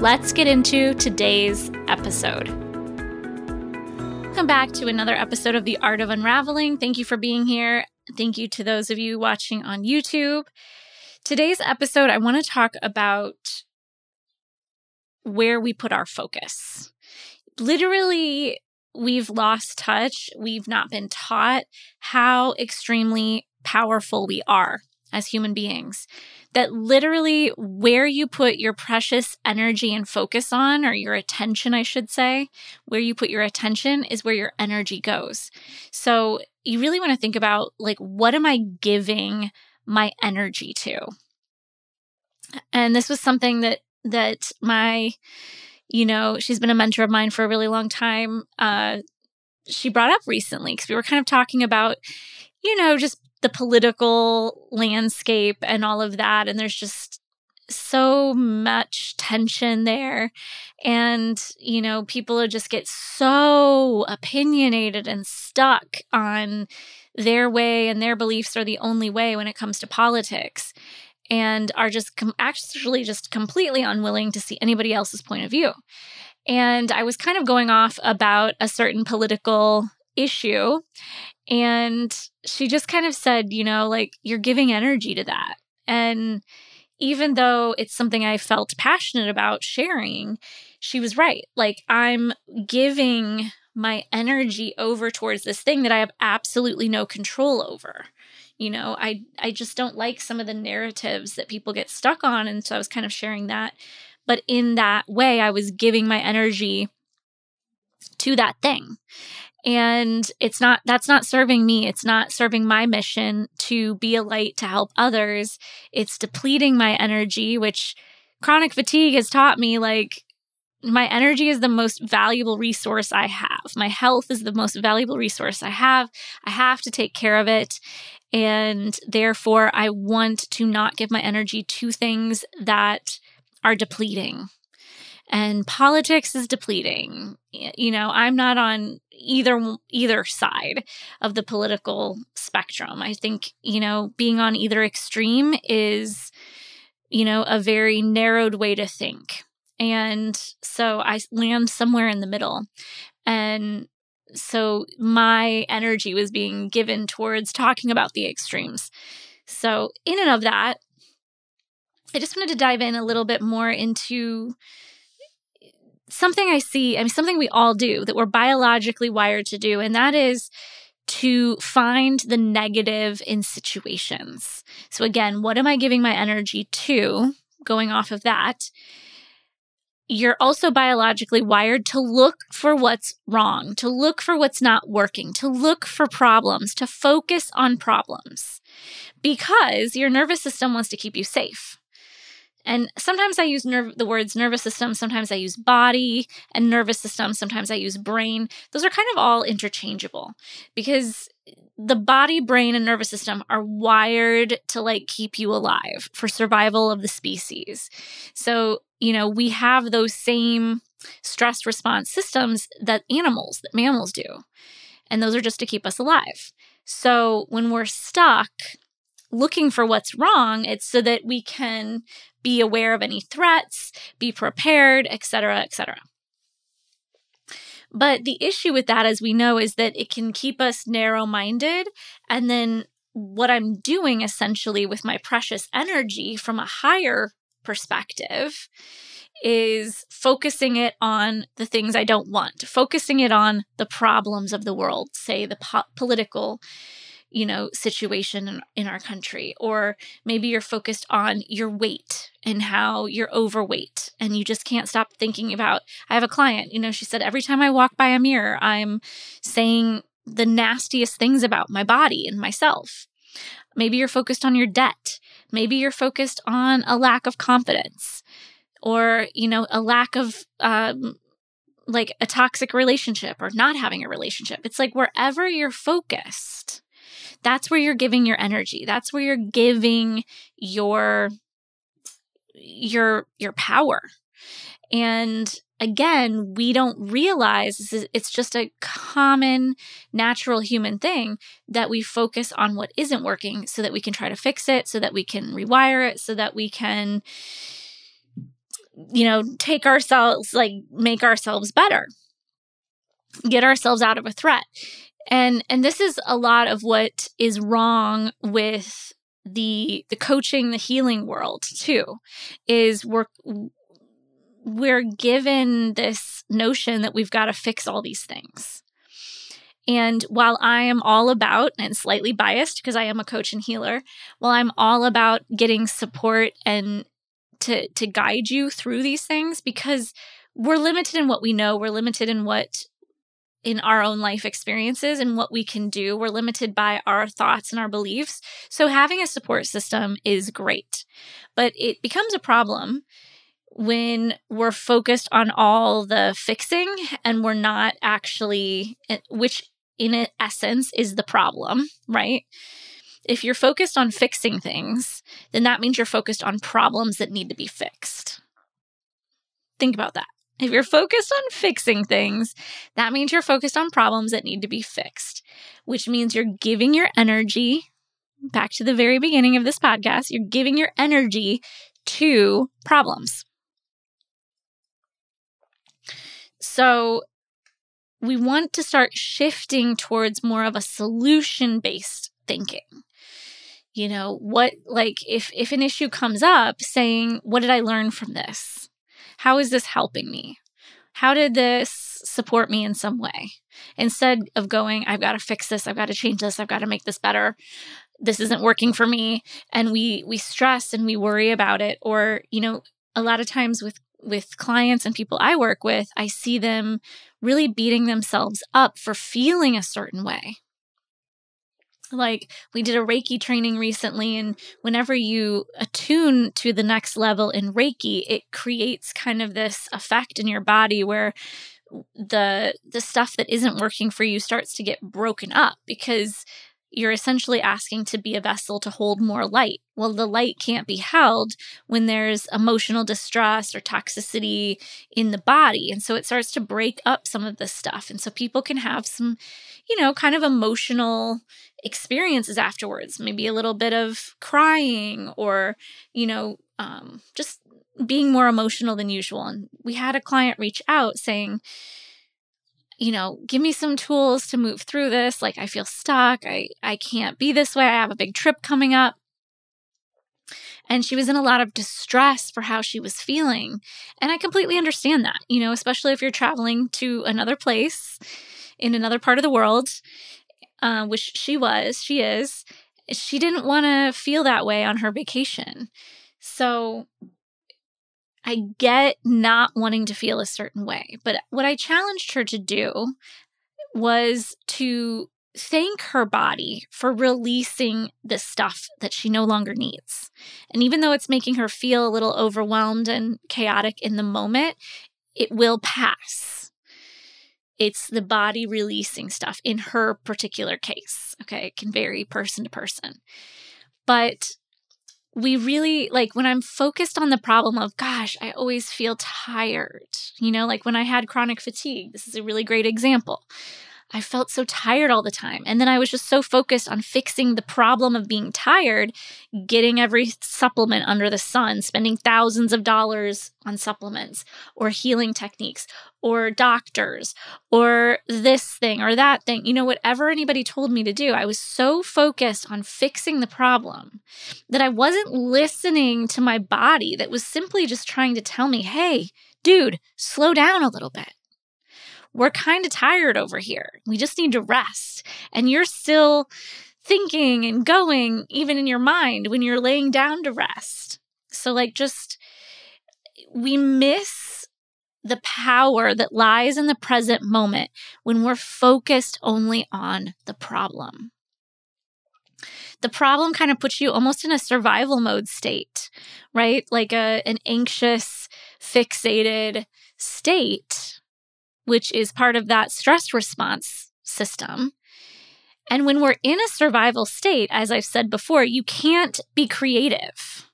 Let's get into today's episode. Welcome back to another episode of The Art of Unraveling. Thank you for being here. Thank you to those of you watching on YouTube. Today's episode, I want to talk about where we put our focus. Literally, we've lost touch. We've not been taught how extremely powerful we are as human beings. That literally where you put your precious energy and focus on, or your attention, I should say, where you put your attention is where your energy goes. So you really want to think about like, what am I giving my energy to? And this was something that, that my, you know, she's been a mentor of mine for a really long time. Uh, she brought up recently because we were kind of talking about, you know, just the political landscape and all of that. And there's just so much tension there. And, you know, people just get so opinionated and stuck on their way and their beliefs are the only way when it comes to politics and are just com- actually just completely unwilling to see anybody else's point of view. And I was kind of going off about a certain political issue and she just kind of said, you know, like, you're giving energy to that. And even though it's something I felt passionate about sharing, she was right. Like, I'm giving my energy over towards this thing that I have absolutely no control over. You know, I I just don't like some of the narratives that people get stuck on and so I was kind of sharing that. But in that way, I was giving my energy to that thing. And it's not that's not serving me. It's not serving my mission to be a light to help others. It's depleting my energy which chronic fatigue has taught me like my energy is the most valuable resource i have. My health is the most valuable resource i have. I have to take care of it. And therefore i want to not give my energy to things that are depleting and politics is depleting. You know, I'm not on either either side of the political spectrum. I think, you know, being on either extreme is you know, a very narrowed way to think. And so I land somewhere in the middle. And so my energy was being given towards talking about the extremes. So, in and of that, I just wanted to dive in a little bit more into something I see, I mean, something we all do that we're biologically wired to do, and that is to find the negative in situations. So, again, what am I giving my energy to? Going off of that, you're also biologically wired to look for what's wrong, to look for what's not working, to look for problems, to focus on problems because your nervous system wants to keep you safe. And sometimes I use nerve, the words nervous system, sometimes I use body and nervous system, sometimes I use brain. Those are kind of all interchangeable because the body, brain, and nervous system are wired to like keep you alive for survival of the species. So, you know, we have those same stress response systems that animals, that mammals do. And those are just to keep us alive. So when we're stuck, looking for what's wrong it's so that we can be aware of any threats, be prepared, etc., etc. But the issue with that, as we know, is that it can keep us narrow minded. And then what I'm doing essentially with my precious energy from a higher perspective is focusing it on the things I don't want, focusing it on the problems of the world, say the po- political you know situation in, in our country or maybe you're focused on your weight and how you're overweight and you just can't stop thinking about i have a client you know she said every time i walk by a mirror i'm saying the nastiest things about my body and myself maybe you're focused on your debt maybe you're focused on a lack of confidence or you know a lack of um, like a toxic relationship or not having a relationship. It's like wherever you're focused, that's where you're giving your energy. That's where you're giving your your your power. And again, we don't realize it's just a common natural human thing that we focus on what isn't working so that we can try to fix it, so that we can rewire it, so that we can you know, take ourselves like make ourselves better. Get ourselves out of a threat. And and this is a lot of what is wrong with the the coaching the healing world too is we're we're given this notion that we've got to fix all these things. And while I am all about, and slightly biased because I am a coach and healer, while I'm all about getting support and to to guide you through these things because we're limited in what we know, we're limited in what in our own life experiences and what we can do. We're limited by our thoughts and our beliefs. So having a support system is great. But it becomes a problem when we're focused on all the fixing and we're not actually eh, which in essence is the problem, right? If you're focused on fixing things, then that means you're focused on problems that need to be fixed. Think about that. If you're focused on fixing things, that means you're focused on problems that need to be fixed, which means you're giving your energy back to the very beginning of this podcast, you're giving your energy to problems. So, we want to start shifting towards more of a solution based thinking. You know, what like if if an issue comes up saying, what did I learn from this? How is this helping me? How did this support me in some way? Instead of going, I've got to fix this, I've got to change this, I've got to make this better. This isn't working for me and we we stress and we worry about it or, you know, a lot of times with with clients and people I work with, I see them really beating themselves up for feeling a certain way like we did a reiki training recently and whenever you attune to the next level in reiki it creates kind of this effect in your body where the the stuff that isn't working for you starts to get broken up because you're essentially asking to be a vessel to hold more light. Well, the light can't be held when there's emotional distress or toxicity in the body. And so it starts to break up some of this stuff. And so people can have some, you know, kind of emotional experiences afterwards, maybe a little bit of crying or, you know, um, just being more emotional than usual. And we had a client reach out saying, you know, give me some tools to move through this. Like I feel stuck. I I can't be this way. I have a big trip coming up. And she was in a lot of distress for how she was feeling. And I completely understand that, you know, especially if you're traveling to another place in another part of the world, uh, which she was, she is. She didn't want to feel that way on her vacation. So I get not wanting to feel a certain way, but what I challenged her to do was to thank her body for releasing the stuff that she no longer needs. And even though it's making her feel a little overwhelmed and chaotic in the moment, it will pass. It's the body releasing stuff in her particular case. Okay, it can vary person to person. But we really like when I'm focused on the problem of, gosh, I always feel tired. You know, like when I had chronic fatigue, this is a really great example. I felt so tired all the time. And then I was just so focused on fixing the problem of being tired, getting every supplement under the sun, spending thousands of dollars on supplements or healing techniques or doctors or this thing or that thing. You know, whatever anybody told me to do, I was so focused on fixing the problem that I wasn't listening to my body that was simply just trying to tell me, hey, dude, slow down a little bit we're kind of tired over here. We just need to rest. And you're still thinking and going, even in your mind, when you're laying down to rest. So, like, just we miss the power that lies in the present moment when we're focused only on the problem. The problem kind of puts you almost in a survival mode state, right? Like a an anxious, fixated state which is part of that stress response system. And when we're in a survival state, as I've said before, you can't be creative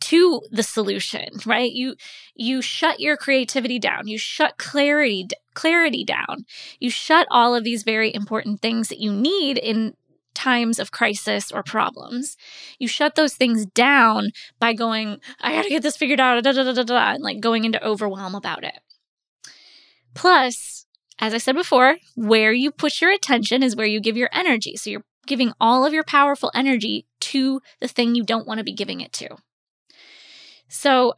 to the solution, right? You you shut your creativity down. You shut clarity clarity down. You shut all of these very important things that you need in times of crisis or problems. You shut those things down by going, I got to get this figured out, da, da, da, da, da, and like going into overwhelm about it. Plus, as I said before, where you push your attention is where you give your energy. So you're giving all of your powerful energy to the thing you don't want to be giving it to. So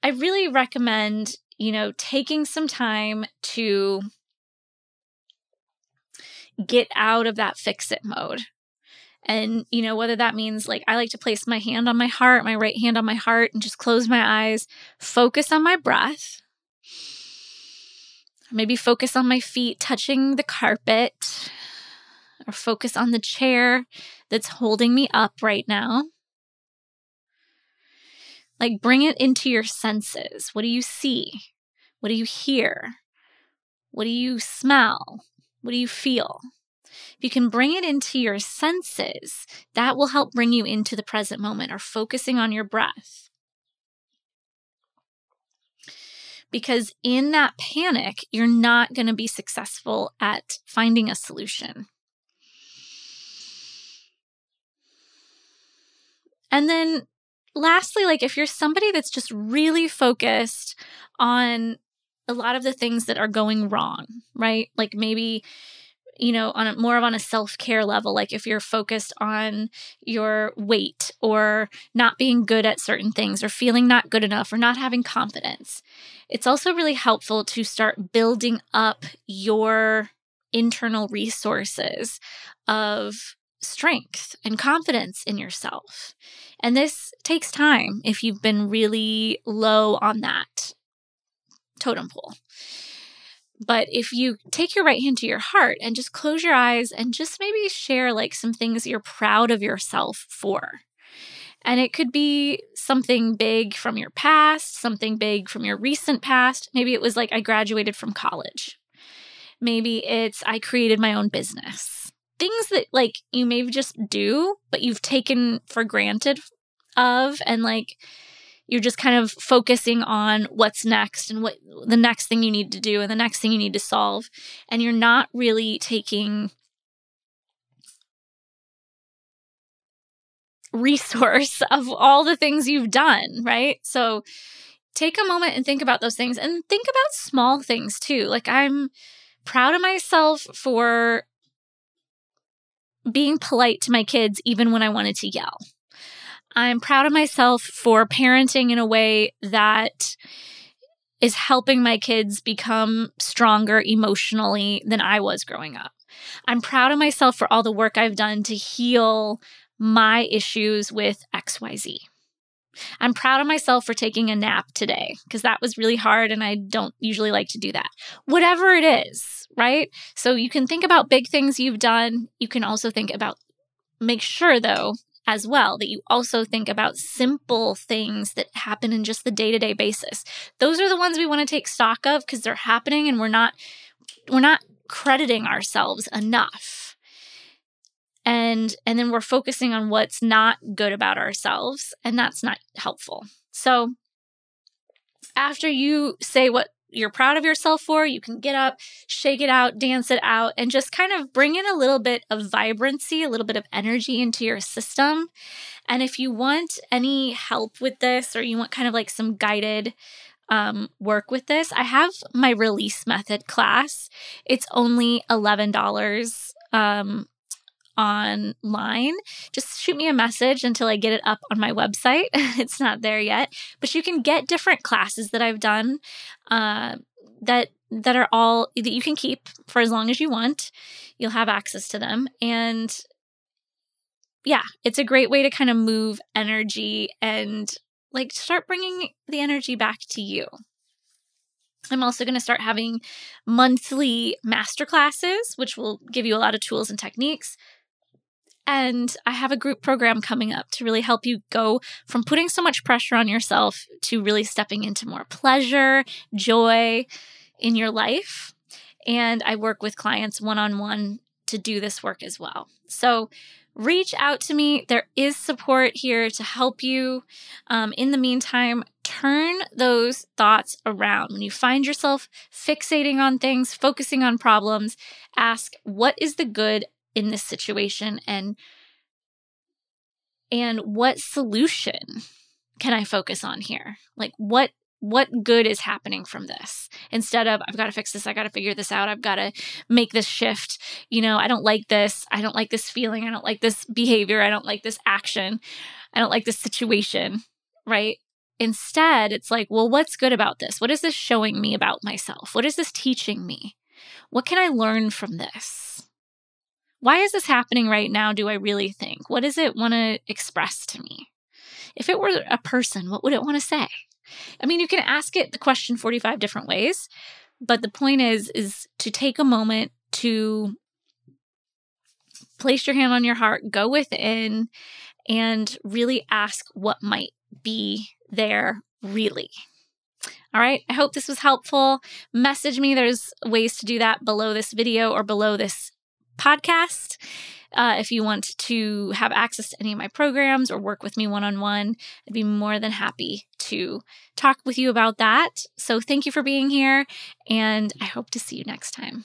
I really recommend, you know, taking some time to get out of that fix it mode. And, you know, whether that means like I like to place my hand on my heart, my right hand on my heart, and just close my eyes, focus on my breath. Maybe focus on my feet touching the carpet, or focus on the chair that's holding me up right now. Like, bring it into your senses. What do you see? What do you hear? What do you smell? What do you feel? If you can bring it into your senses, that will help bring you into the present moment or focusing on your breath. Because in that panic, you're not going to be successful at finding a solution. And then lastly, like if you're somebody that's just really focused on a lot of the things that are going wrong, right? Like maybe you know on a more of on a self-care level like if you're focused on your weight or not being good at certain things or feeling not good enough or not having confidence it's also really helpful to start building up your internal resources of strength and confidence in yourself. And this takes time if you've been really low on that totem pole. But if you take your right hand to your heart and just close your eyes and just maybe share like some things you're proud of yourself for. And it could be something big from your past, something big from your recent past. Maybe it was like I graduated from college. Maybe it's I created my own business things that like you may just do, but you've taken for granted of, and like you're just kind of focusing on what's next and what the next thing you need to do and the next thing you need to solve. And you're not really taking resource of all the things you've done, right? So take a moment and think about those things and think about small things too. Like I'm proud of myself for being polite to my kids even when I wanted to yell. I'm proud of myself for parenting in a way that is helping my kids become stronger emotionally than I was growing up. I'm proud of myself for all the work I've done to heal my issues with XYZ. I'm proud of myself for taking a nap today because that was really hard and I don't usually like to do that. Whatever it is, right? So you can think about big things you've done. You can also think about, make sure though, as well, that you also think about simple things that happen in just the day to day basis. Those are the ones we want to take stock of because they're happening and we're not, we're not crediting ourselves enough and and then we're focusing on what's not good about ourselves and that's not helpful so after you say what you're proud of yourself for you can get up shake it out dance it out and just kind of bring in a little bit of vibrancy a little bit of energy into your system and if you want any help with this or you want kind of like some guided um, work with this, I have my release method class. It's only $11 um, online, just shoot me a message until I get it up on my website. it's not there yet, but you can get different classes that I've done uh, that that are all that you can keep for as long as you want. You'll have access to them, and yeah, it's a great way to kind of move energy and like start bringing the energy back to you. I'm also going to start having monthly master classes, which will give you a lot of tools and techniques and I have a group program coming up to really help you go from putting so much pressure on yourself to really stepping into more pleasure, joy, in your life. And I work with clients one on one to do this work as well. So reach out to me. There is support here to help you. Um, in the meantime, turn those thoughts around. When you find yourself fixating on things, focusing on problems, ask what is the good in this situation and and what solution can I focus on here? Like what what good is happening from this? Instead of i've got to fix this i got to figure this out i've got to make this shift you know i don't like this i don't like this feeling i don't like this behavior i don't like this action i don't like this situation right? Instead it's like well what's good about this? What is this showing me about myself? What is this teaching me? What can i learn from this why is this happening right now do i really think what does it want to express to me if it were a person what would it want to say I mean, you can ask it the question 45 different ways, but the point is is to take a moment to place your hand on your heart, go within and really ask what might be there really. All right, I hope this was helpful. Message me. There's ways to do that below this video or below this podcast. Uh, if you want to have access to any of my programs or work with me one on one, I'd be more than happy to talk with you about that. So thank you for being here, and I hope to see you next time.